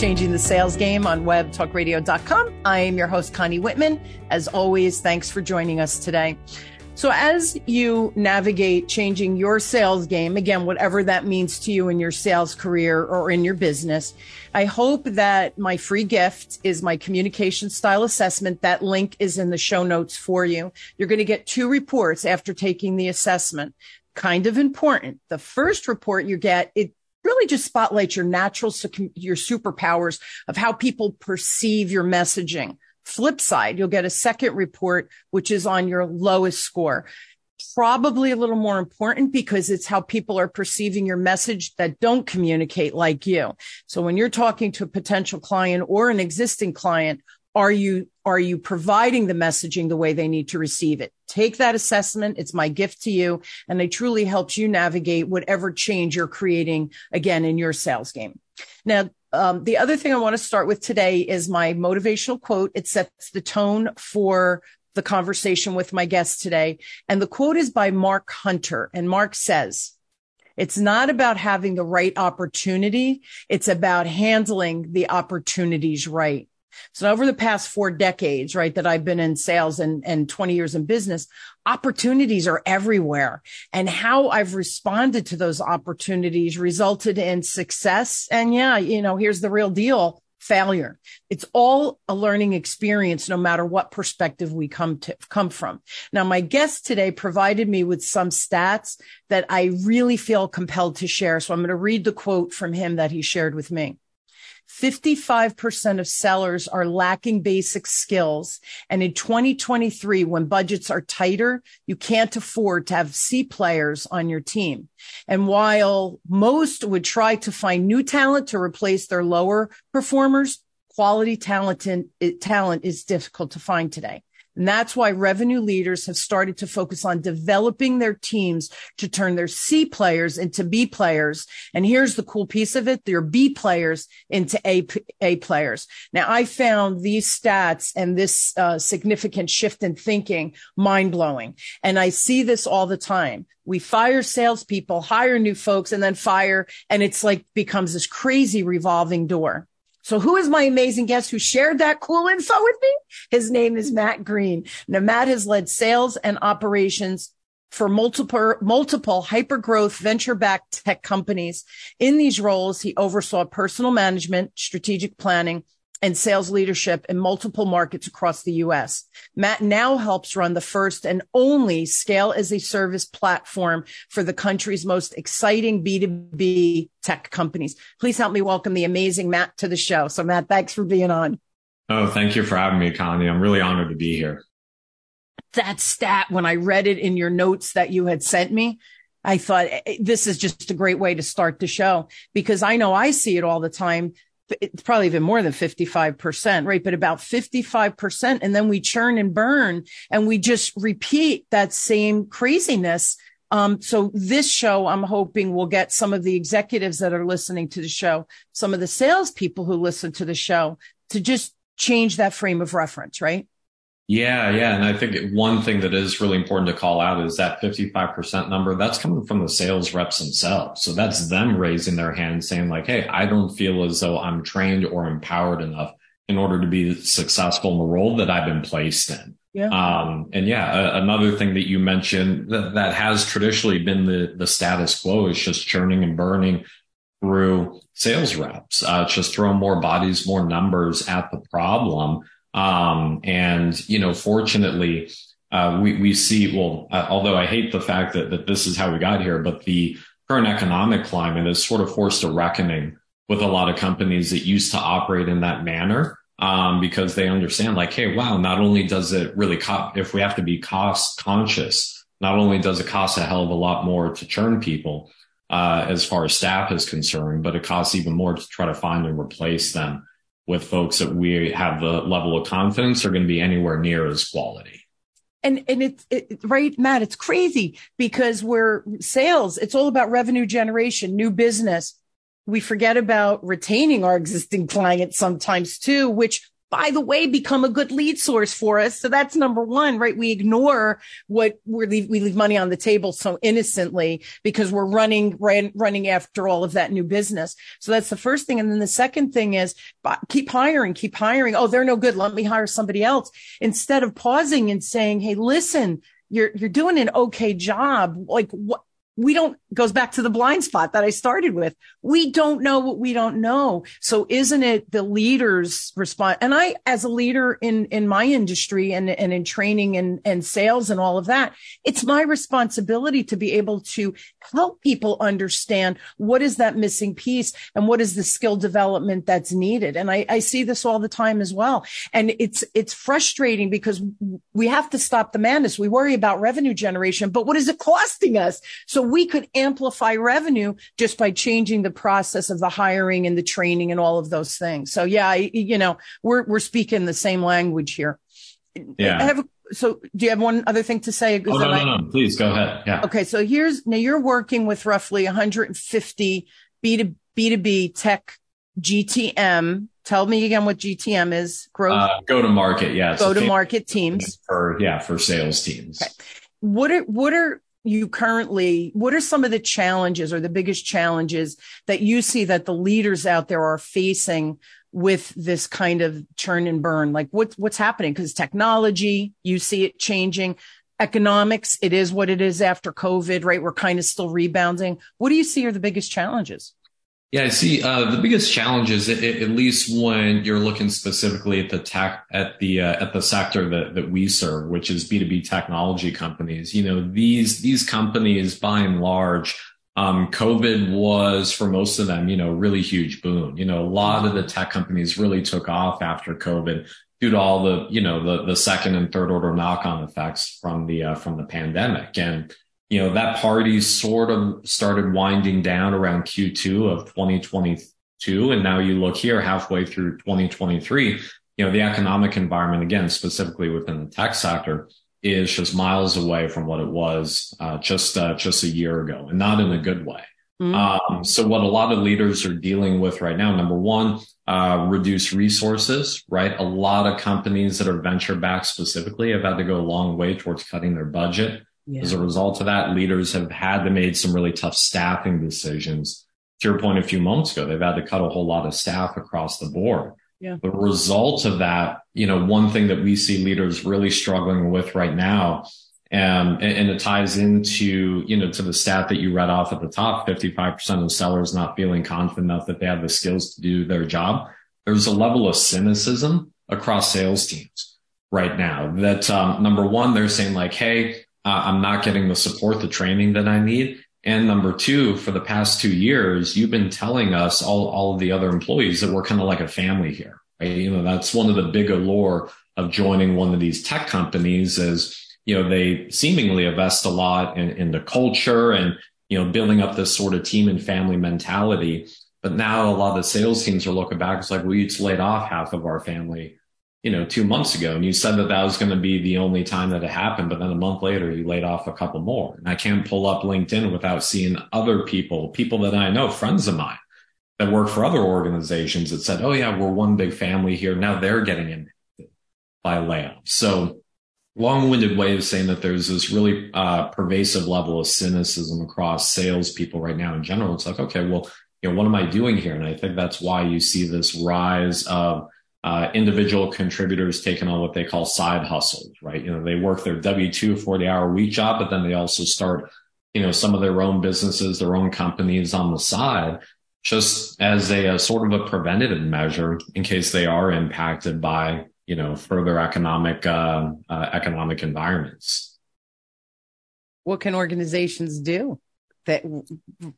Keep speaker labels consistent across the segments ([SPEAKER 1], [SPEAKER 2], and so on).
[SPEAKER 1] Changing the Sales Game on webtalkradio.com. I am your host, Connie Whitman. As always, thanks for joining us today. So as you navigate changing your sales game, again, whatever that means to you in your sales career or in your business, I hope that my free gift is my communication style assessment. That link is in the show notes for you. You're going to get two reports after taking the assessment. Kind of important. The first report you get, it really just spotlights your natural, your superpowers of how people perceive your messaging Flip side, you'll get a second report, which is on your lowest score. Probably a little more important because it's how people are perceiving your message that don't communicate like you. So when you're talking to a potential client or an existing client, are you are you providing the messaging the way they need to receive it take that assessment it's my gift to you and it truly helps you navigate whatever change you're creating again in your sales game now um, the other thing I want to start with today is my motivational quote. It sets the tone for the conversation with my guest today. And the quote is by Mark Hunter. And Mark says, it's not about having the right opportunity. It's about handling the opportunities right. So over the past four decades, right, that I've been in sales and, and 20 years in business, opportunities are everywhere. And how I've responded to those opportunities resulted in success. And yeah, you know, here's the real deal. Failure. It's all a learning experience, no matter what perspective we come to come from. Now, my guest today provided me with some stats that I really feel compelled to share. So I'm going to read the quote from him that he shared with me. 55% of sellers are lacking basic skills. And in 2023, when budgets are tighter, you can't afford to have C players on your team. And while most would try to find new talent to replace their lower performers, quality talent, talent is difficult to find today. And that's why revenue leaders have started to focus on developing their teams to turn their C players into B players. And here's the cool piece of it. Their B players into A, A players. Now I found these stats and this uh, significant shift in thinking mind blowing. And I see this all the time. We fire salespeople, hire new folks and then fire. And it's like becomes this crazy revolving door. So who is my amazing guest who shared that cool info with me? His name is Matt Green. Now, Matt has led sales and operations for multiple, multiple hyper growth venture backed tech companies. In these roles, he oversaw personal management, strategic planning, and sales leadership in multiple markets across the US. Matt now helps run the first and only scale as a service platform for the country's most exciting B2B tech companies. Please help me welcome the amazing Matt to the show. So Matt, thanks for being on.
[SPEAKER 2] Oh, thank you for having me, Connie. I'm really honored to be here.
[SPEAKER 1] That stat, when I read it in your notes that you had sent me, I thought eh, eh, this is just a great way to start the show because I know I see it all the time it's probably even more than 55%, right? But about 55%. And then we churn and burn and we just repeat that same craziness. Um, so this show, I'm hoping will get some of the executives that are listening to the show, some of the salespeople who listen to the show to just change that frame of reference, right?
[SPEAKER 2] Yeah, yeah. And I think one thing that is really important to call out is that 55% number that's coming from the sales reps themselves. So that's them raising their hand saying like, Hey, I don't feel as though I'm trained or empowered enough in order to be successful in the role that I've been placed in. Yeah. Um, and yeah, a, another thing that you mentioned that, that has traditionally been the, the status quo is just churning and burning through sales reps, uh, just throwing more bodies, more numbers at the problem. Um, and, you know, fortunately, uh, we, we see, well, uh, although I hate the fact that, that this is how we got here, but the current economic climate has sort of forced a reckoning with a lot of companies that used to operate in that manner. Um, because they understand like, Hey, wow, not only does it really co- if we have to be cost conscious, not only does it cost a hell of a lot more to churn people, uh, as far as staff is concerned, but it costs even more to try to find and replace them with folks that we have the level of confidence are going to be anywhere near as quality.
[SPEAKER 1] And and it's it, right, Matt. It's crazy because we're sales. It's all about revenue generation, new business. We forget about retaining our existing clients sometimes too, which by the way, become a good lead source for us. So that's number one, right? We ignore what we leave, we leave money on the table so innocently because we're running, ran, running after all of that new business. So that's the first thing. And then the second thing is uh, keep hiring, keep hiring. Oh, they're no good. Let me hire somebody else instead of pausing and saying, Hey, listen, you're, you're doing an okay job. Like what, we don't goes back to the blind spot that I started with. We don't know what we don't know. So isn't it the leader's response? And I, as a leader in, in my industry and, and in training and, and sales and all of that, it's my responsibility to be able to help people understand what is that missing piece and what is the skill development that's needed. And I, I see this all the time as well. And it's, it's frustrating because we have to stop the madness. We worry about revenue generation, but what is it costing us? So we could amplify revenue just by changing the process of the hiring and the training and all of those things. So yeah, you know, we're, we're speaking the same language here.
[SPEAKER 2] Yeah.
[SPEAKER 1] I have, so do you have one other thing to say?
[SPEAKER 2] Oh, no, no, no, please go ahead. Yeah.
[SPEAKER 1] Okay. So here's, now you're working with roughly 150 B2, B2B tech GTM. Tell me again what GTM is. Growth.
[SPEAKER 2] Uh, go to market. Yeah.
[SPEAKER 1] Go to market teams.
[SPEAKER 2] For, yeah, for sales teams. Okay.
[SPEAKER 1] What are, what are, you currently, what are some of the challenges or the biggest challenges that you see that the leaders out there are facing with this kind of churn and burn? Like what's, what's happening? Cause technology, you see it changing. Economics, it is what it is after COVID, right? We're kind of still rebounding. What do you see are the biggest challenges?
[SPEAKER 2] Yeah, I see. Uh, the biggest challenge is, at, at, least when you're looking specifically at the tech, at the uh, at the sector that that we serve, which is B2B technology companies. You know, these these companies, by and large, um, COVID was for most of them, you know, really huge boon. You know, a lot of the tech companies really took off after COVID due to all the, you know, the the second and third order knock on effects from the uh, from the pandemic and you know, that party sort of started winding down around Q2 of 2022. And now you look here halfway through 2023, you know, the economic environment, again, specifically within the tech sector is just miles away from what it was uh, just uh, just a year ago, and not in a good way. Mm-hmm. Um, so, what a lot of leaders are dealing with right now, number one, uh, reduce resources. Right, a lot of companies that are venture backed specifically have had to go a long way towards cutting their budget. Yeah. As a result of that, leaders have had to make some really tough staffing decisions. To your point a few moments ago, they've had to cut a whole lot of staff across the board.
[SPEAKER 1] Yeah.
[SPEAKER 2] The result of that, you know, one thing that we see leaders really struggling with right now, um, and, and, it ties into, you know, to the stat that you read off at the top, 55% of sellers not feeling confident enough that they have the skills to do their job. There's a level of cynicism across sales teams right now that, um, number one, they're saying like, Hey, uh, I'm not getting the support, the training that I need. And number two, for the past two years, you've been telling us all, all of the other employees that we're kind of like a family here. Right? You know, that's one of the big allure of joining one of these tech companies is, you know, they seemingly invest a lot in, in the culture and, you know, building up this sort of team and family mentality. But now a lot of the sales teams are looking back. It's like, we just laid off half of our family you know, two months ago and you said that that was going to be the only time that it happened. But then a month later, you laid off a couple more. And I can't pull up LinkedIn without seeing other people, people that I know, friends of mine that work for other organizations that said, Oh yeah, we're one big family here. Now they're getting impacted by layoffs. So long winded way of saying that there's this really uh, pervasive level of cynicism across salespeople right now in general. It's like, okay, well, you know, what am I doing here? And I think that's why you see this rise of, uh, individual contributors taking on what they call side hustles, right? You know, they work their W two 40 hour week job, but then they also start, you know, some of their own businesses, their own companies on the side, just as a, a sort of a preventative measure in case they are impacted by, you know, further economic, uh, uh, economic environments.
[SPEAKER 1] What can organizations do? That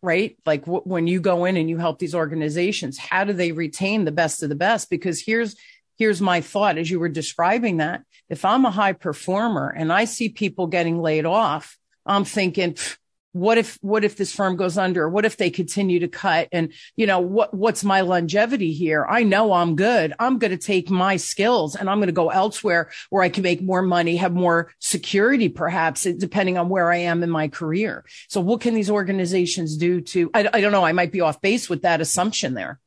[SPEAKER 1] right? Like w- when you go in and you help these organizations how do they retain the best of the best? Because here's here's my thought as you were describing that. If i'm a high performer and i see people getting laid off i'm thinking what if what if this firm goes under what if they continue to cut and you know what what's my longevity here i know i'm good i'm going to take my skills and i'm going to go elsewhere where i can make more money have more security perhaps depending on where i am in my career so what can these organizations do to i, I don't know i might be off base with that assumption there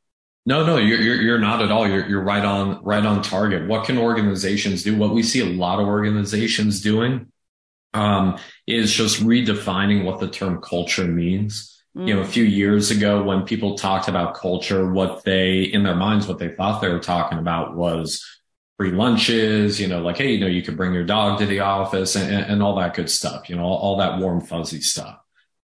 [SPEAKER 2] No, no, you're, you're, you're not at all. You're, you're right on, right on target. What can organizations do? What we see a lot of organizations doing, um, is just redefining what the term culture means. Mm. You know, a few years ago when people talked about culture, what they, in their minds, what they thought they were talking about was free lunches, you know, like, hey, you know, you could bring your dog to the office and, and all that good stuff, you know, all, all that warm, fuzzy stuff.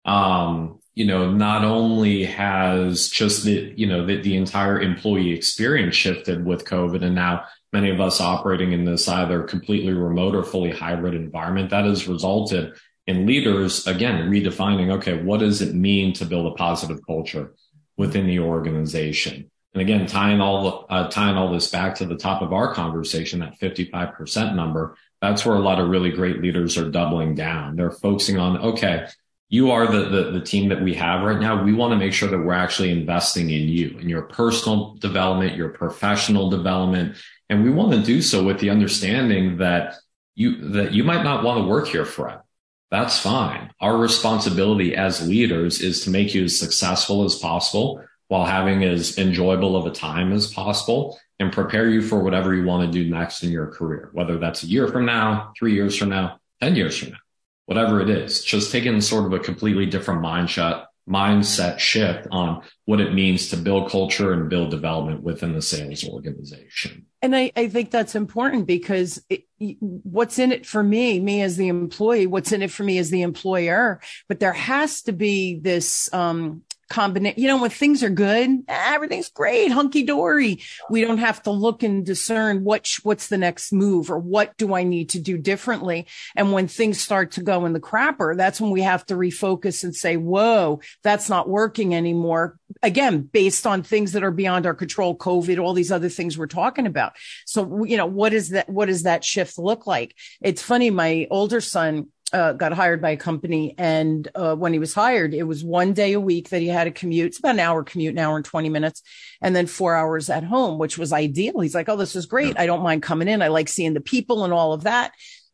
[SPEAKER 2] Um, you know, not only has just the, you know, the, the entire employee experience shifted with COVID and now many of us operating in this either completely remote or fully hybrid environment that has resulted in leaders, again, redefining, okay, what does it mean to build a positive culture within the organization? And again, tying all, uh, tying all this back to the top of our conversation, that 55% number, that's where a lot of really great leaders are doubling down. They're focusing on, okay, you are the, the, the team that we have right now. We want to make sure that we're actually investing in you, in your personal development, your professional development. And we want to do so with the understanding that you, that you might not want to work here forever. That's fine. Our responsibility as leaders is to make you as successful as possible while having as enjoyable of a time as possible and prepare you for whatever you want to do next in your career, whether that's a year from now, three years from now, 10 years from now, whatever it is, just taking sort of a completely different mindset, mindset shift on what it means to build culture and build development within the sales organization.
[SPEAKER 1] And I, I think that's important because it, what's in it for me, me as the employee, what's in it for me as the employer, but there has to be this, um, combination. You know, when things are good, ah, everything's great, hunky dory. We don't have to look and discern what what's the next move or what do I need to do differently. And when things start to go in the crapper, that's when we have to refocus and say, "Whoa, that's not working anymore." Again, based on things that are beyond our control, COVID, all these other things we're talking about. So, you know, what is that? What does that shift look like? It's funny. My older son uh, got hired by a company. And uh, when he was hired, it was one day a week that he had a commute. It's about an hour commute, an hour and 20 minutes, and then four hours at home, which was ideal. He's like, Oh, this is great. I don't mind coming in. I like seeing the people and all of that.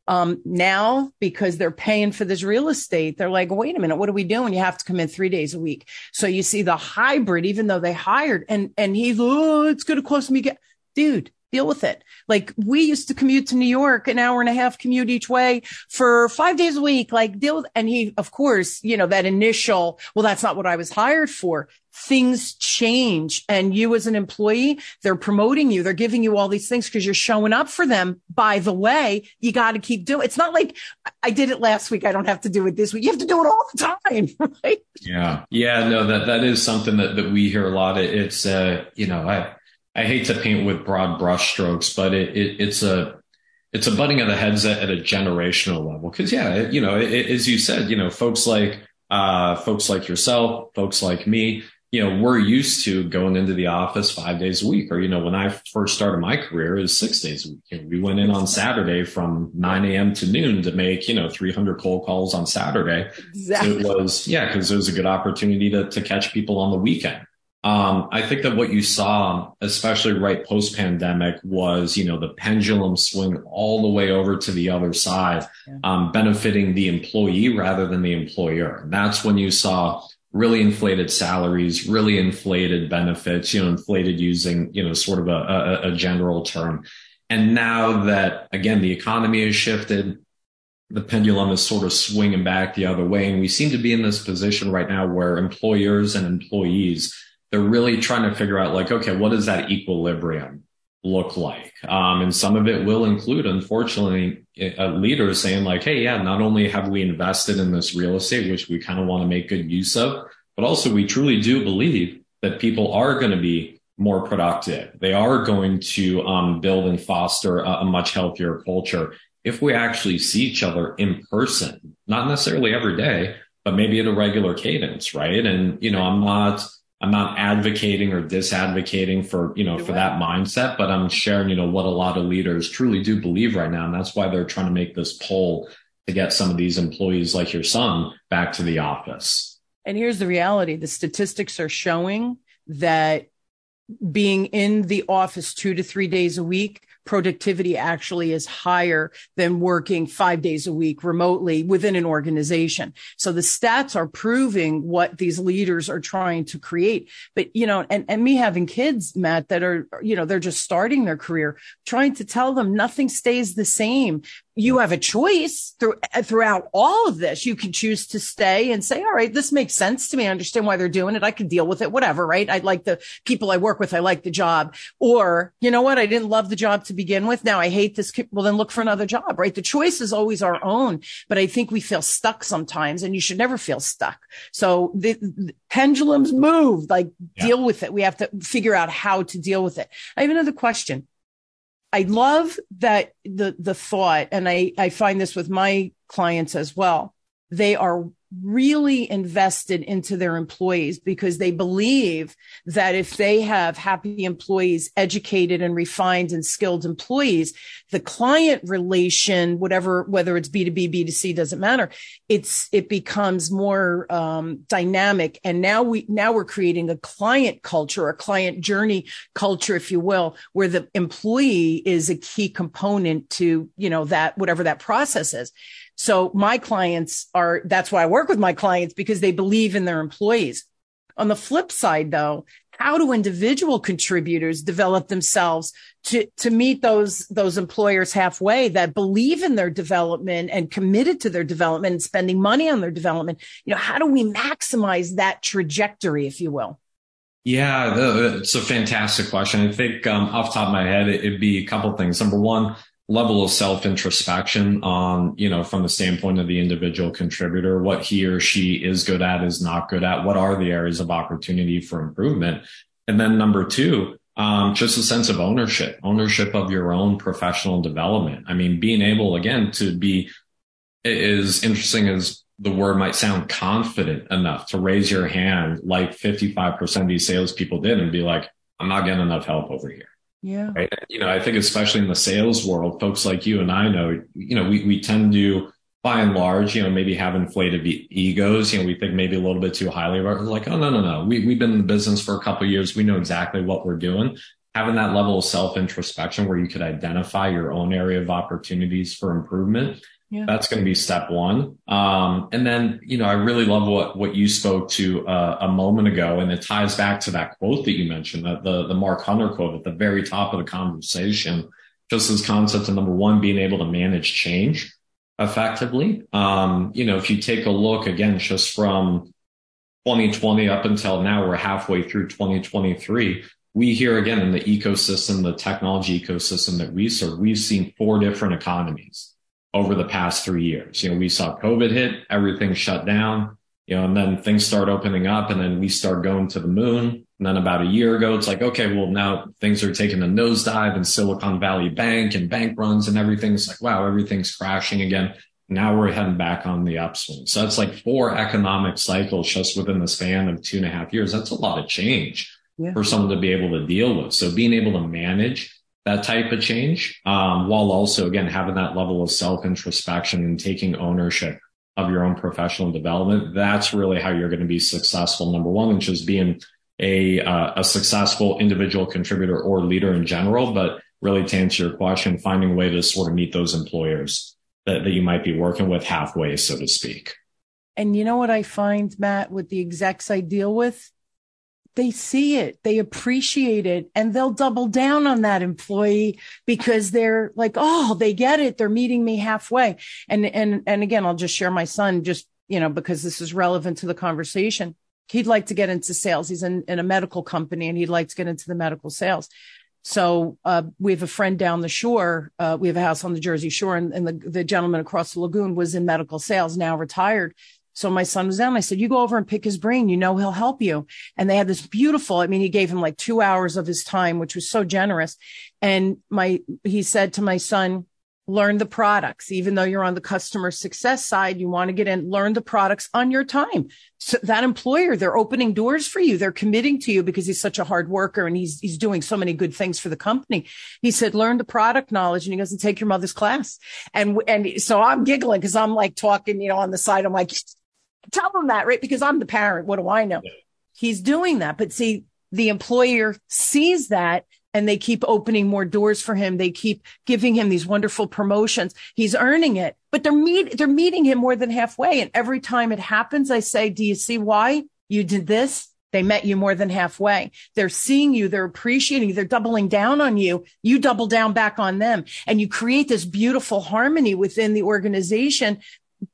[SPEAKER 1] Um, now, because they're paying for this real estate, they're like, wait a minute, what are we doing? You have to come in three days a week. So you see the hybrid, even though they hired and, and he's, oh, it's going to cost me get, dude, deal with it. Like we used to commute to New York, an hour and a half commute each way for five days a week, like deal with, and he, of course, you know, that initial, well, that's not what I was hired for. Things change and you as an employee, they're promoting you. They're giving you all these things because you're showing up for them. By the way, you got to keep doing It's not like I did it last week. I don't have to do it this week. You have to do it all the time. Right.
[SPEAKER 2] Yeah. Yeah. No, that, that is something that, that we hear a lot. It's, uh, you know, I, I hate to paint with broad brushstrokes, but it, it, it's a it's a butting of the heads at, at a generational level. Because yeah, you know, it, as you said, you know, folks like uh, folks like yourself, folks like me, you know, we're used to going into the office five days a week. Or you know, when I first started my career, it was six days a week. You know, we went in on Saturday from 9 a.m. to noon to make you know 300 cold calls on Saturday. Exactly. So it was yeah, because it was a good opportunity to to catch people on the weekend. Um, I think that what you saw, especially right post pandemic, was you know the pendulum swing all the way over to the other side, yeah. um, benefiting the employee rather than the employer. And that's when you saw really inflated salaries, really inflated benefits, you know, inflated using you know sort of a, a, a general term. And now that again the economy has shifted, the pendulum is sort of swinging back the other way, and we seem to be in this position right now where employers and employees they're really trying to figure out like, okay, what does that equilibrium look like? Um, and some of it will include, unfortunately, a leader saying like, Hey, yeah, not only have we invested in this real estate, which we kind of want to make good use of, but also we truly do believe that people are going to be more productive. They are going to um, build and foster a, a much healthier culture if we actually see each other in person, not necessarily every day, but maybe at a regular cadence, right? And, you know, I'm not, I'm not advocating or disadvocating for, you know, for that mindset, but I'm sharing, you know, what a lot of leaders truly do believe right now. And that's why they're trying to make this poll to get some of these employees like your son back to the office.
[SPEAKER 1] And here's the reality. The statistics are showing that being in the office two to three days a week productivity actually is higher than working five days a week remotely within an organization. So the stats are proving what these leaders are trying to create. But, you know, and, and me having kids, Matt, that are, you know, they're just starting their career, trying to tell them nothing stays the same you have a choice through, uh, throughout all of this. You can choose to stay and say, all right, this makes sense to me. I understand why they're doing it. I can deal with it, whatever, right? I like the people I work with. I like the job. Or, you know what? I didn't love the job to begin with. Now I hate this. Well, then look for another job, right? The choice is always our own, but I think we feel stuck sometimes and you should never feel stuck. So the, the pendulums move, like yeah. deal with it. We have to figure out how to deal with it. I have another question. I love that the the thought, and I I find this with my clients as well. They are really invested into their employees because they believe that if they have happy employees, educated and refined and skilled employees, the client relation, whatever, whether it's B2B, B2C, doesn't matter. It's, it becomes more, um, dynamic. And now we, now we're creating a client culture, a client journey culture, if you will, where the employee is a key component to, you know, that, whatever that process is. So my clients are, that's why I work with my clients because they believe in their employees. On the flip side, though, how do individual contributors develop themselves to, to meet those, those employers halfway that believe in their development and committed to their development and spending money on their development? You know, how do we maximize that trajectory, if you will?
[SPEAKER 2] Yeah, it's a fantastic question. I think um, off top of my head, it'd be a couple things. Number one, level of self introspection on, you know, from the standpoint of the individual contributor, what he or she is good at, is not good at, what are the areas of opportunity for improvement? And then number two, um, just a sense of ownership, ownership of your own professional development. I mean, being able again to be as interesting as the word might sound confident enough to raise your hand like 55% of these salespeople did and be like, I'm not getting enough help over here.
[SPEAKER 1] Yeah.
[SPEAKER 2] Right? You know, I think especially in the sales world, folks like you and I know, you know, we, we tend to, by and large, you know, maybe have inflated egos. You know, we think maybe a little bit too highly of our, like, oh, no, no, no. We, we've been in the business for a couple years. We know exactly what we're doing. Having that level of self introspection where you could identify your own area of opportunities for improvement yeah. That's going to be step one. Um, and then, you know, I really love what, what you spoke to uh, a moment ago, and it ties back to that quote that you mentioned, the, the, the Mark Hunter quote at the very top of the conversation. Just this concept of number one, being able to manage change effectively. Um, you know, if you take a look again, just from 2020 up until now, we're halfway through 2023 we hear again in the ecosystem, the technology ecosystem that we serve, we've seen four different economies over the past three years. You know, we saw COVID hit, everything shut down, you know, and then things start opening up and then we start going to the moon. And then about a year ago, it's like, okay, well, now things are taking a nosedive in Silicon Valley Bank and bank runs and everything's like, wow, everything's crashing again. Now we're heading back on the upswing. So it's like four economic cycles just within the span of two and a half years. That's a lot of change yeah. for someone to be able to deal with. So being able to manage that type of change, um, while also again having that level of self introspection and taking ownership of your own professional development. That's really how you're going to be successful. Number one, which is being a uh, a successful individual contributor or leader in general, but really to answer your question, finding a way to sort of meet those employers that, that you might be working with halfway, so to speak.
[SPEAKER 1] And you know what I find, Matt, with the execs I deal with? They see it, they appreciate it, and they'll double down on that employee because they're like, oh, they get it. They're meeting me halfway. And and and again, I'll just share my son just, you know, because this is relevant to the conversation. He'd like to get into sales. He's in, in a medical company and he'd like to get into the medical sales. So uh, we have a friend down the shore. Uh, we have a house on the Jersey Shore, and, and the, the gentleman across the lagoon was in medical sales, now retired. So my son was down. I said, you go over and pick his brain. You know, he'll help you. And they had this beautiful, I mean, he gave him like two hours of his time, which was so generous. And my, he said to my son, learn the products. Even though you're on the customer success side, you want to get in, learn the products on your time. So that employer, they're opening doors for you. They're committing to you because he's such a hard worker and he's, he's doing so many good things for the company. He said, learn the product knowledge and he goes and take your mother's class. And, and so I'm giggling because I'm like talking, you know, on the side. I'm like, tell them that, right? Because I'm the parent. What do I know? He's doing that. But see, the employer sees that and they keep opening more doors for him. They keep giving him these wonderful promotions. He's earning it, but they're meet, they're meeting him more than halfway. And every time it happens, I say, do you see why you did this? They met you more than halfway. They're seeing you. They're appreciating you. They're doubling down on you. You double down back on them and you create this beautiful harmony within the organization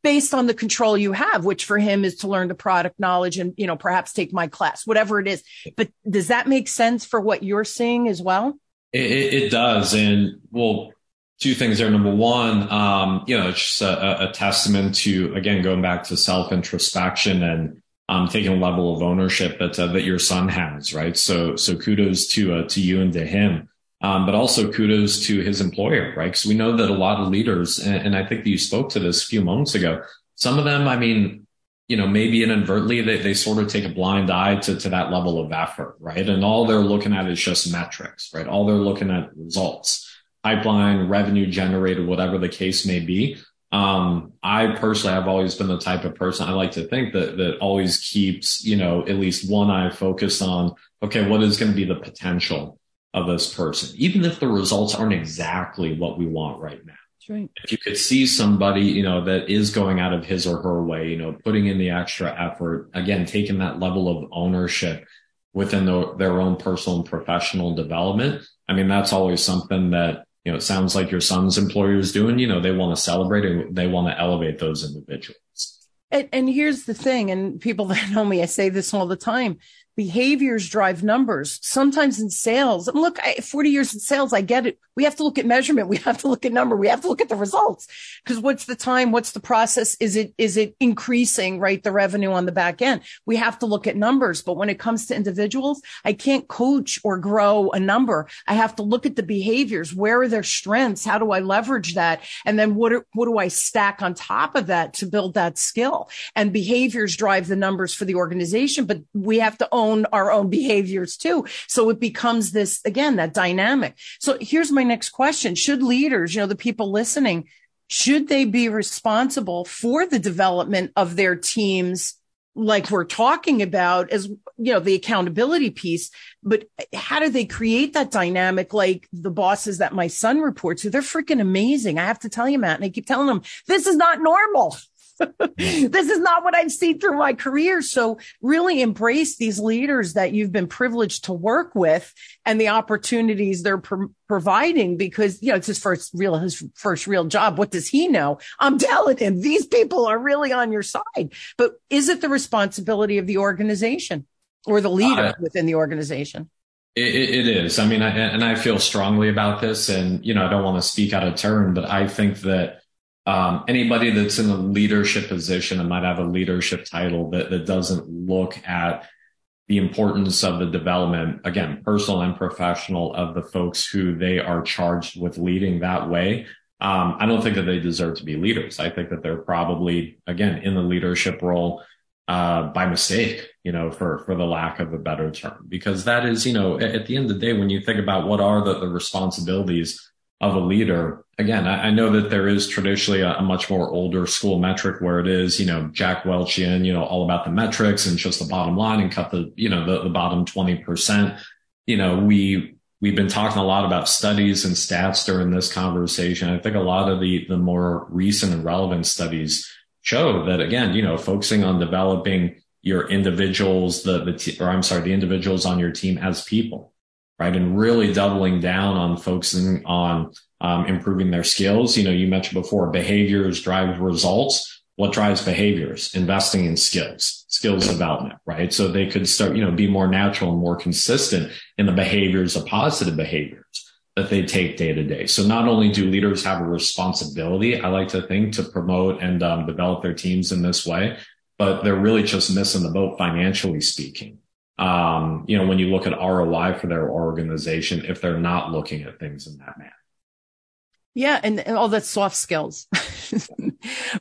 [SPEAKER 1] based on the control you have, which for him is to learn the product knowledge and, you know, perhaps take my class, whatever it is. But does that make sense for what you're seeing as well?
[SPEAKER 2] It, it does. And well, two things there. Number one, um, you know, it's just a, a testament to, again, going back to self introspection and, um, taking a level of ownership that, uh, that your son has, right? So, so kudos to, uh, to you and to him. Um, but also kudos to his employer, right? Because we know that a lot of leaders, and, and, I think you spoke to this a few moments ago, some of them, I mean, you know, maybe inadvertently they, they sort of take a blind eye to, to that level of effort, right? And all they're looking at is just metrics, right? All they're looking at results, pipeline, revenue generated, whatever the case may be. Um, I personally have always been the type of person I like to think that that always keeps, you know, at least one eye focused on, okay, what is going to be the potential of this person, even if the results aren't exactly what we want right now.
[SPEAKER 1] Right.
[SPEAKER 2] If you could see somebody, you know, that is going out of his or her way, you know, putting in the extra effort, again, taking that level of ownership within the, their own personal and professional development. I mean, that's always something that, you know, it sounds like your son's employer is doing, you know, they want to celebrate and they want to elevate those individuals.
[SPEAKER 1] And, and here's the thing, and people that know me, I say this all the time behaviors drive numbers. Sometimes in sales, and look, I, 40 years in sales, I get it. We have to look at measurement. We have to look at number. We have to look at the results. Because what's the time? What's the process? Is it, is it increasing, right? The revenue on the back end. We have to look at numbers. But when it comes to individuals, I can't coach or grow a number. I have to look at the behaviors. Where are their strengths? How do I leverage that? And then what, are, what do I stack on top of that to build that skill? And behaviors drive the numbers for the organization, but we have to own own our own behaviors too. So it becomes this, again, that dynamic. So here's my next question. Should leaders, you know, the people listening, should they be responsible for the development of their teams? like we're talking about as you know the accountability piece but how do they create that dynamic like the bosses that my son reports to they're freaking amazing i have to tell you matt and i keep telling them this is not normal this is not what I've seen through my career. So really embrace these leaders that you've been privileged to work with and the opportunities they're pro- providing because, you know, it's his first real, his first real job. What does he know? I'm telling him these people are really on your side, but is it the responsibility of the organization or the leader uh, within the organization?
[SPEAKER 2] It, it is. I mean, I, and I feel strongly about this and, you know, I don't want to speak out of turn, but I think that um, anybody that's in a leadership position and might have a leadership title that, that doesn't look at the importance of the development, again, personal and professional of the folks who they are charged with leading that way. Um, I don't think that they deserve to be leaders. I think that they're probably, again, in the leadership role, uh, by mistake, you know, for, for the lack of a better term, because that is, you know, at, at the end of the day, when you think about what are the, the responsibilities of a leader. Again, I, I know that there is traditionally a, a, much more older school metric where it is, you know, Jack Welchian, you know, all about the metrics and just the bottom line and cut the, you know, the, the bottom 20%. You know, we, we've been talking a lot about studies and stats during this conversation. I think a lot of the, the more recent and relevant studies show that again, you know, focusing on developing your individuals, the, the, or I'm sorry, the individuals on your team as people right? And really doubling down on focusing on um, improving their skills. You know, you mentioned before behaviors drive results. What drives behaviors? Investing in skills, skills development, right? So they could start, you know, be more natural and more consistent in the behaviors of positive behaviors that they take day to day. So not only do leaders have a responsibility, I like to think, to promote and um, develop their teams in this way, but they're really just missing the boat financially speaking um, you know, when you look at ROI for their organization, if they're not looking at things in that manner.
[SPEAKER 1] Yeah. And, and all that soft skills,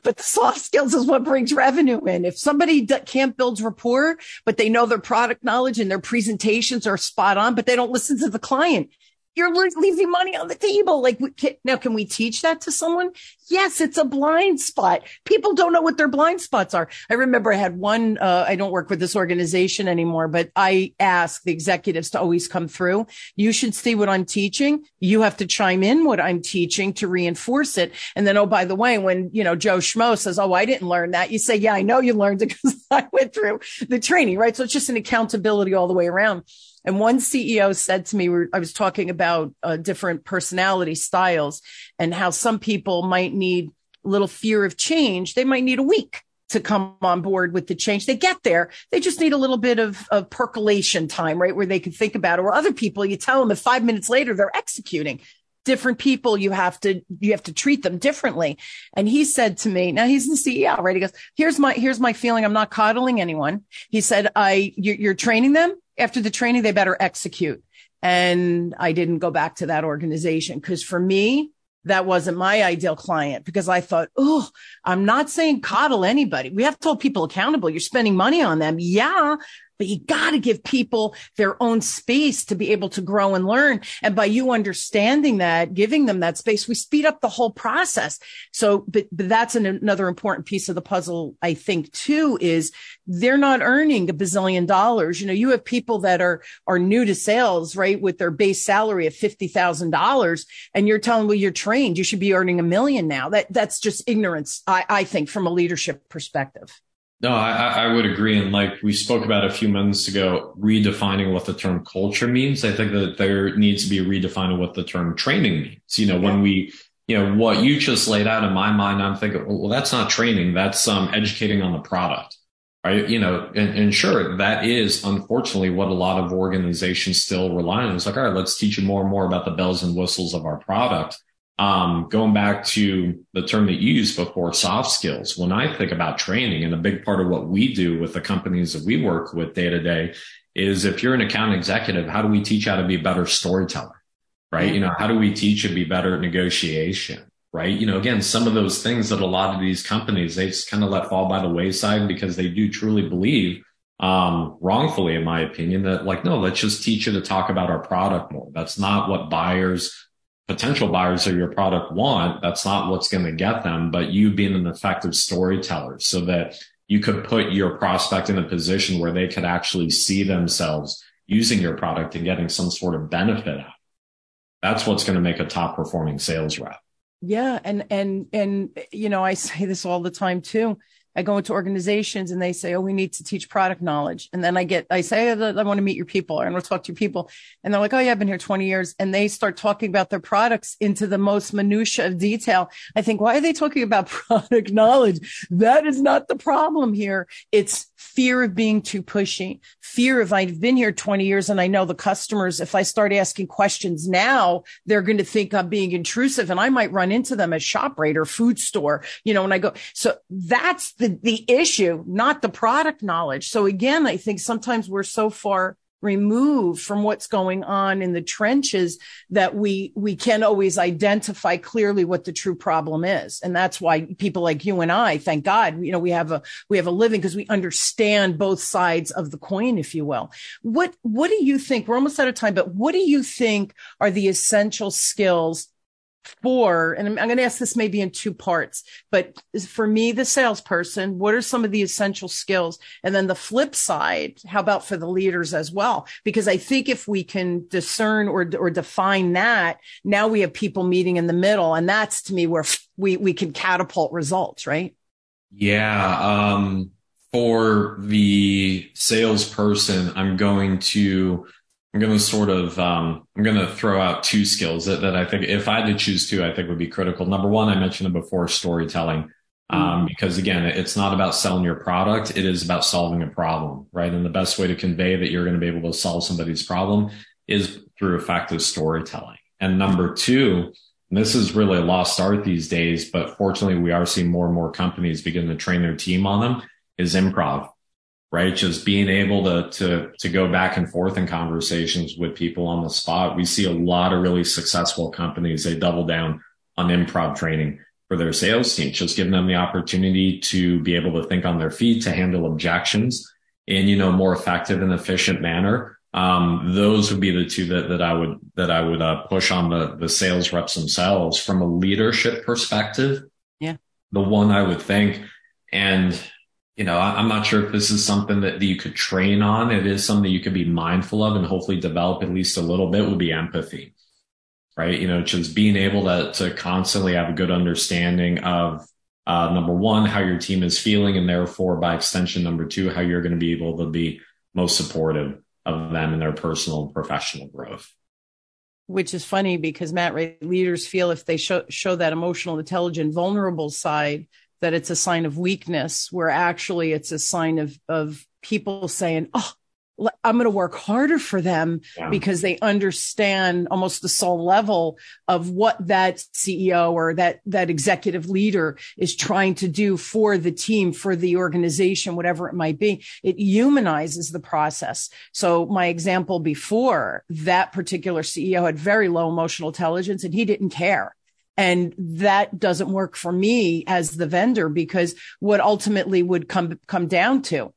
[SPEAKER 1] but the soft skills is what brings revenue in. If somebody d- can't build rapport, but they know their product knowledge and their presentations are spot on, but they don't listen to the client, you're leaving money on the table. Like now, can we teach that to someone? Yes, it's a blind spot. People don't know what their blind spots are. I remember I had one, uh, I don't work with this organization anymore, but I ask the executives to always come through. You should see what I'm teaching. You have to chime in what I'm teaching to reinforce it. And then, oh, by the way, when, you know, Joe Schmo says, Oh, I didn't learn that. You say, yeah, I know you learned it because I went through the training, right? So it's just an accountability all the way around. And one CEO said to me, I was talking about uh, different personality styles and how some people might need a little fear of change. They might need a week to come on board with the change. They get there. They just need a little bit of, of percolation time, right? Where they can think about it. Or other people, you tell them that five minutes later, they're executing different people you have to you have to treat them differently and he said to me now he's the ceo right he goes here's my here's my feeling i'm not coddling anyone he said i you're, you're training them after the training, they better execute. And I didn't go back to that organization because for me, that wasn't my ideal client because I thought, oh, I'm not saying coddle anybody. We have to hold people accountable. You're spending money on them. Yeah, but you got to give people their own space to be able to grow and learn. And by you understanding that, giving them that space, we speed up the whole process. So, but, but that's an, another important piece of the puzzle, I think, too, is they're not earning a bazillion dollars. You know, you have people that are, are new to sales, right? With their base salary of $50,000 and you're telling, well, you're trained. You should be earning a million now. That, that's just ignorance. I, I think from a leadership perspective.
[SPEAKER 2] No, I, I would agree. And like we spoke about a few minutes ago, redefining what the term culture means. I think that there needs to be redefining what the term training means. You know, yeah. when we, you know, what you just laid out in my mind, I'm thinking, well, that's not training. That's um, educating on the product. Right. You know, and, and sure, that is unfortunately what a lot of organizations still rely on. It's like, all right, let's teach you more and more about the bells and whistles of our product. Um, going back to the term that you used before, soft skills. When I think about training, and a big part of what we do with the companies that we work with day to day is if you're an account executive, how do we teach how to be a better storyteller? Right? You know, how do we teach you to be better at negotiation? Right? You know, again, some of those things that a lot of these companies they just kind of let fall by the wayside because they do truly believe um, wrongfully, in my opinion, that like, no, let's just teach you to talk about our product more. That's not what buyers potential buyers of your product want, that's not what's going to get them, but you being an effective storyteller so that you could put your prospect in a position where they could actually see themselves using your product and getting some sort of benefit out. That's what's going to make a top performing sales rep.
[SPEAKER 1] Yeah. And, and, and, you know, I say this all the time too. I go into organizations and they say, Oh, we need to teach product knowledge. And then I get, I say, I want to meet your people and we'll talk to your people. And they're like, Oh, yeah, I've been here 20 years. And they start talking about their products into the most minutia of detail. I think, why are they talking about product knowledge? That is not the problem here. It's fear of being too pushy, fear of I've been here 20 years and I know the customers, if I start asking questions now, they're going to think I'm being intrusive and I might run into them at ShopRite or food store, you know, when I go. So that's the, the issue, not the product knowledge. So again, I think sometimes we're so far removed from what's going on in the trenches that we we can always identify clearly what the true problem is. And that's why people like you and I thank God you know we have a we have a living because we understand both sides of the coin if you will. What what do you think we're almost out of time but what do you think are the essential skills for, and I'm, going to ask this maybe in two parts, but for me, the salesperson, what are some of the essential skills? And then the flip side, how about for the leaders as well? Because I think if we can discern or, or define that, now we have people meeting in the middle. And that's to me where we, we can catapult results, right?
[SPEAKER 2] Yeah. Um, for the salesperson, I'm going to I'm going to sort of, um, I'm going to throw out two skills that, that I think if I had to choose two, I think would be critical. Number one, I mentioned it before, storytelling. Um, mm-hmm. because again, it's not about selling your product. It is about solving a problem, right? And the best way to convey that you're going to be able to solve somebody's problem is through effective storytelling. And number two, and this is really a lost art these days, but fortunately we are seeing more and more companies begin to train their team on them is improv right? Just being able to, to, to go back and forth in conversations with people on the spot. We see a lot of really successful companies. They double down on improv training for their sales team, just giving them the opportunity to be able to think on their feet, to handle objections in, you know, more effective and efficient manner. Um, those would be the two that, that I would, that I would uh, push on the, the sales reps themselves from a leadership perspective.
[SPEAKER 1] Yeah.
[SPEAKER 2] The one I would think, and you know, I'm not sure if this is something that you could train on. It is something you could be mindful of and hopefully develop at least a little bit would be empathy, right? You know, just being able to, to constantly have a good understanding of, uh, number one, how your team is feeling. And therefore by extension, number two, how you're going to be able to be most supportive of them in their personal and professional growth.
[SPEAKER 1] Which is funny because Matt, right, leaders feel if they show, show that emotional, intelligent, vulnerable side, that it's a sign of weakness, where actually it's a sign of, of people saying, Oh, I'm going to work harder for them yeah. because they understand almost the soul level of what that CEO or that, that executive leader is trying to do for the team, for the organization, whatever it might be. It humanizes the process. So my example before that particular CEO had very low emotional intelligence and he didn't care. And that doesn't work for me as the vendor because what ultimately would come, come down to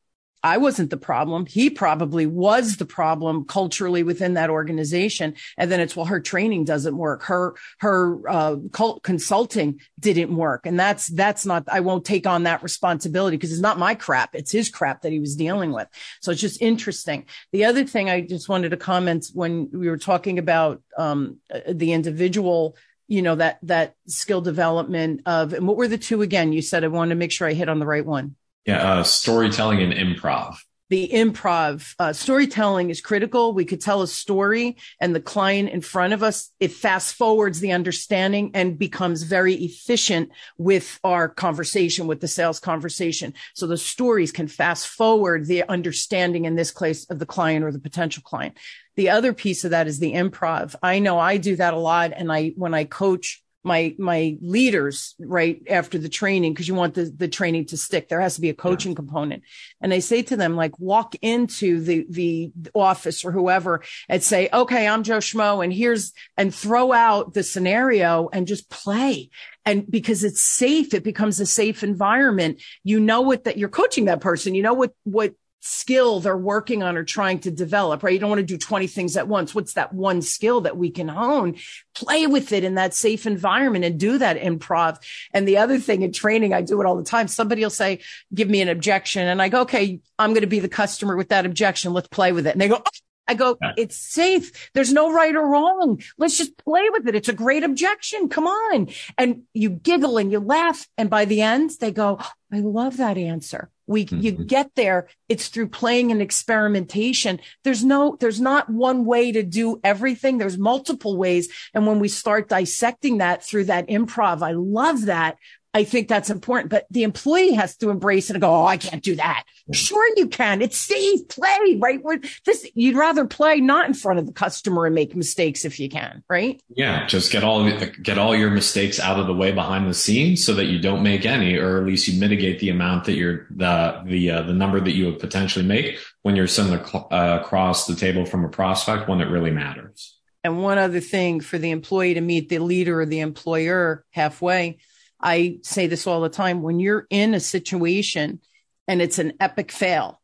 [SPEAKER 1] I wasn't the problem. He probably was the problem culturally within that organization. And then it's, well, her training doesn't work. Her, her, uh, cult consulting didn't work. And that's, that's not, I won't take on that responsibility because it's not my crap. It's his crap that he was dealing with. So it's just interesting. The other thing I just wanted to comment when we were talking about, um, the individual you know that that skill development of and what were the two again you said i wanted to make sure i hit on the right one
[SPEAKER 2] yeah, uh, storytelling and improv.
[SPEAKER 1] The improv uh, storytelling is critical. We could tell a story and the client in front of us, it fast forwards the understanding and becomes very efficient with our conversation, with the sales conversation. So the stories can fast forward the understanding in this case of the client or the potential client. The other piece of that is the improv. I know I do that a lot. And I, when I coach my my leaders right after the training because you want the the training to stick there has to be a coaching yeah. component and i say to them like walk into the the office or whoever and say okay i'm joe schmo and here's and throw out the scenario and just play and because it's safe it becomes a safe environment you know what that you're coaching that person you know what what skill they're working on or trying to develop, right? You don't want to do 20 things at once. What's that one skill that we can hone? Play with it in that safe environment and do that improv. And the other thing in training, I do it all the time. Somebody will say, give me an objection. And I go, okay, I'm going to be the customer with that objection. Let's play with it. And they go, oh, I go, it's safe. There's no right or wrong. Let's just play with it. It's a great objection. Come on. And you giggle and you laugh. And by the end, they go, I love that answer. We, mm-hmm. you get there. It's through playing and experimentation. There's no, there's not one way to do everything. There's multiple ways. And when we start dissecting that through that improv, I love that. I think that's important, but the employee has to embrace it and go, Oh, I can't do that. Sure, you can. It's safe play, right? This, you'd rather play not in front of the customer and make mistakes if you can, right?
[SPEAKER 2] Yeah. Just get all, get all your mistakes out of the way behind the scenes so that you don't make any, or at least you mitigate the amount that you're, the, the, uh, the number that you would potentially make when you're sending uh, across the table from a prospect when it really matters.
[SPEAKER 1] And one other thing for the employee to meet the leader or the employer halfway I say this all the time. When you're in a situation and it's an epic fail,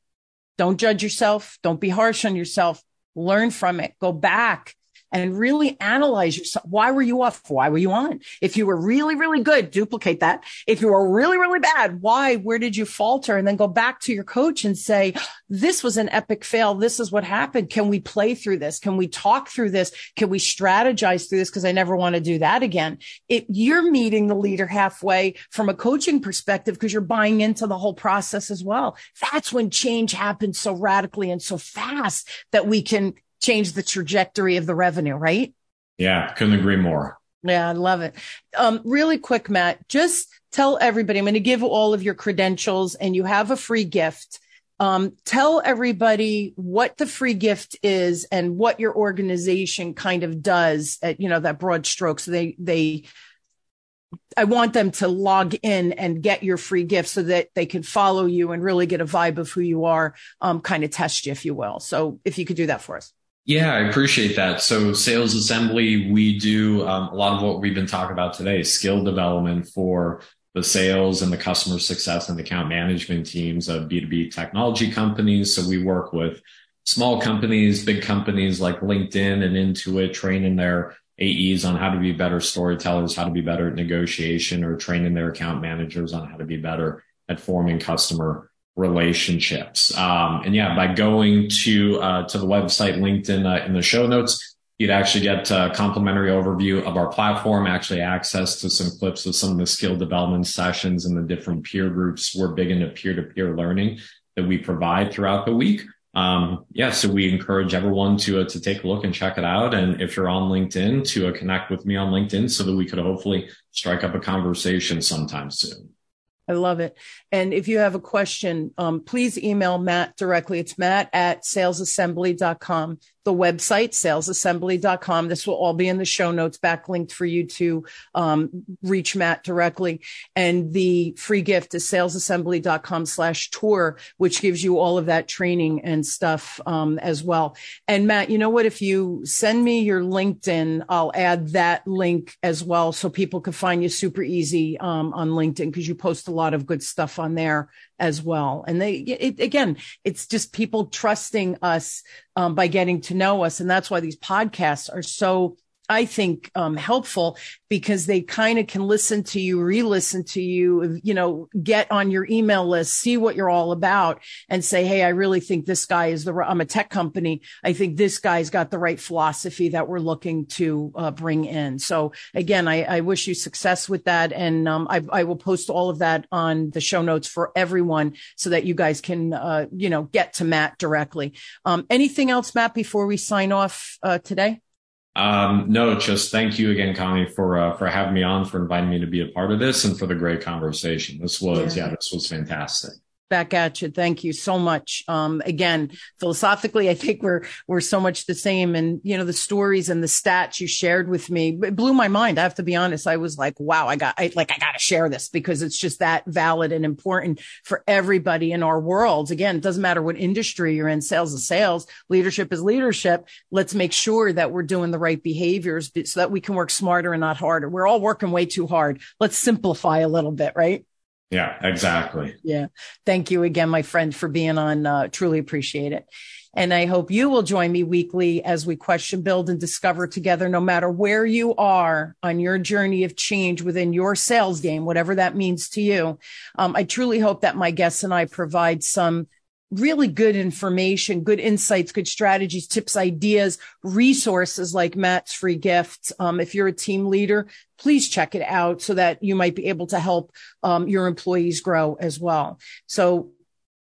[SPEAKER 1] don't judge yourself. Don't be harsh on yourself. Learn from it. Go back and really analyze yourself. Why were you off? Why were you on? If you were really, really good, duplicate that. If you were really, really bad, why? Where did you falter? And then go back to your coach and say, this was an epic fail. This is what happened. Can we play through this? Can we talk through this? Can we strategize through this? Cause I never want to do that again. You're meeting the leader halfway from a coaching perspective because you're buying into the whole process as well. That's when change happens so radically and so fast that we can change the trajectory of the revenue, right?
[SPEAKER 2] Yeah, couldn't agree more.
[SPEAKER 1] Yeah, I love it. Um, really quick, Matt, just tell everybody, I'm going to give all of your credentials and you have a free gift. Um, tell everybody what the free gift is and what your organization kind of does at, you know, that broad stroke. So they, they, I want them to log in and get your free gift so that they can follow you and really get a vibe of who you are, um, kind of test you, if you will. So if you could do that for us.
[SPEAKER 2] Yeah, I appreciate that. So sales assembly, we do um, a lot of what we've been talking about today, skill development for the sales and the customer success and account management teams of B2B technology companies. So we work with small companies, big companies like LinkedIn and Intuit training their AEs on how to be better storytellers, how to be better at negotiation, or training their account managers on how to be better at forming customer relationships. Um, and yeah, by going to uh, to the website linked in uh, in the show notes, you'd actually get a complimentary overview of our platform, actually access to some clips of some of the skill development sessions and the different peer groups. We're big into peer to peer learning that we provide throughout the week. Um, yeah, so we encourage everyone to uh, to take a look and check it out. And if you're on LinkedIn, to uh, connect with me on LinkedIn so that we could hopefully strike up a conversation sometime soon.
[SPEAKER 1] I love it. And if you have a question, um, please email Matt directly. It's matt at salesassembly.com the website, salesassembly.com. This will all be in the show notes, backlinked for you to um, reach Matt directly. And the free gift is salesassembly.com slash tour, which gives you all of that training and stuff um, as well. And Matt, you know what? If you send me your LinkedIn, I'll add that link as well so people can find you super easy um, on LinkedIn because you post a lot of good stuff on there as well. And they, it, again, it's just people trusting us um, by getting to know us. And that's why these podcasts are so I think um, helpful because they kind of can listen to you, re-listen to you, you know, get on your email list, see what you're all about, and say, "Hey, I really think this guy is the. I'm a tech company. I think this guy's got the right philosophy that we're looking to uh, bring in." So again, I, I, wish you success with that, and um, I, I, will post all of that on the show notes for everyone so that you guys can, uh, you know, get to Matt directly. Um, anything else, Matt, before we sign off uh, today?
[SPEAKER 2] Um, no, just thank you again, Connie, for uh, for having me on, for inviting me to be a part of this, and for the great conversation. This was, yeah, yeah this was fantastic
[SPEAKER 1] back at you. Thank you so much. Um, again, philosophically, I think we're, we're so much the same. And, you know, the stories and the stats you shared with me it blew my mind. I have to be honest. I was like, wow, I got, I, like, I got to share this because it's just that valid and important for everybody in our worlds. Again, it doesn't matter what industry you're in. Sales is sales. Leadership is leadership. Let's make sure that we're doing the right behaviors so that we can work smarter and not harder. We're all working way too hard. Let's simplify a little bit, right?
[SPEAKER 2] Yeah, exactly.
[SPEAKER 1] Yeah. Thank you again, my friend, for being on. Uh, truly appreciate it. And I hope you will join me weekly as we question, build, and discover together, no matter where you are on your journey of change within your sales game, whatever that means to you. Um, I truly hope that my guests and I provide some really good information, good insights, good strategies, tips, ideas, resources like Matt's free gift. Um, if you're a team leader, please check it out so that you might be able to help um, your employees grow as well. So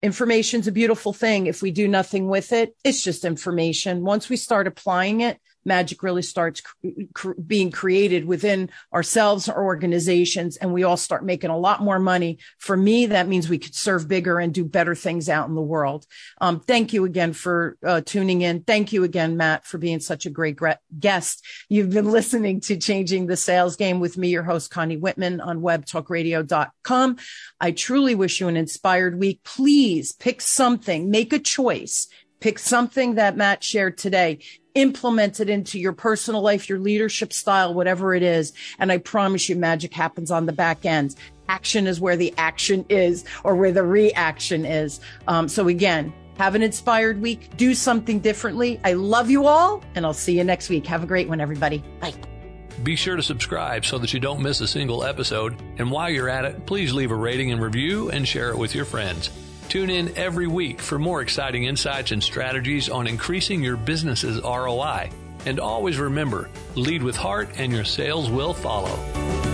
[SPEAKER 1] information's a beautiful thing. If we do nothing with it, it's just information. Once we start applying it, magic really starts cr- being created within ourselves, our organizations, and we all start making a lot more money. For me, that means we could serve bigger and do better things out in the world. Um, thank you again for uh, tuning in. Thank you again, Matt, for being such a great gre- guest. You've been listening to Changing the Sales Game with me, your host, Connie Whitman on webtalkradio.com. I truly wish you an inspired week. Please pick something, make a choice pick something that Matt shared today implement it into your personal life, your leadership style, whatever it is. And I promise you magic happens on the back end. Action is where the action is or where the reaction is. Um, so again, have an inspired week. Do something differently. I love you all and I'll see you next week. Have a great one, everybody. Bye.
[SPEAKER 3] Be sure to subscribe so that you don't miss a single episode. And while you're at it, please leave a rating and review and share it with your friends. Tune in every week for more exciting insights and strategies on increasing your business's ROI. And always remember lead with heart, and your sales will follow.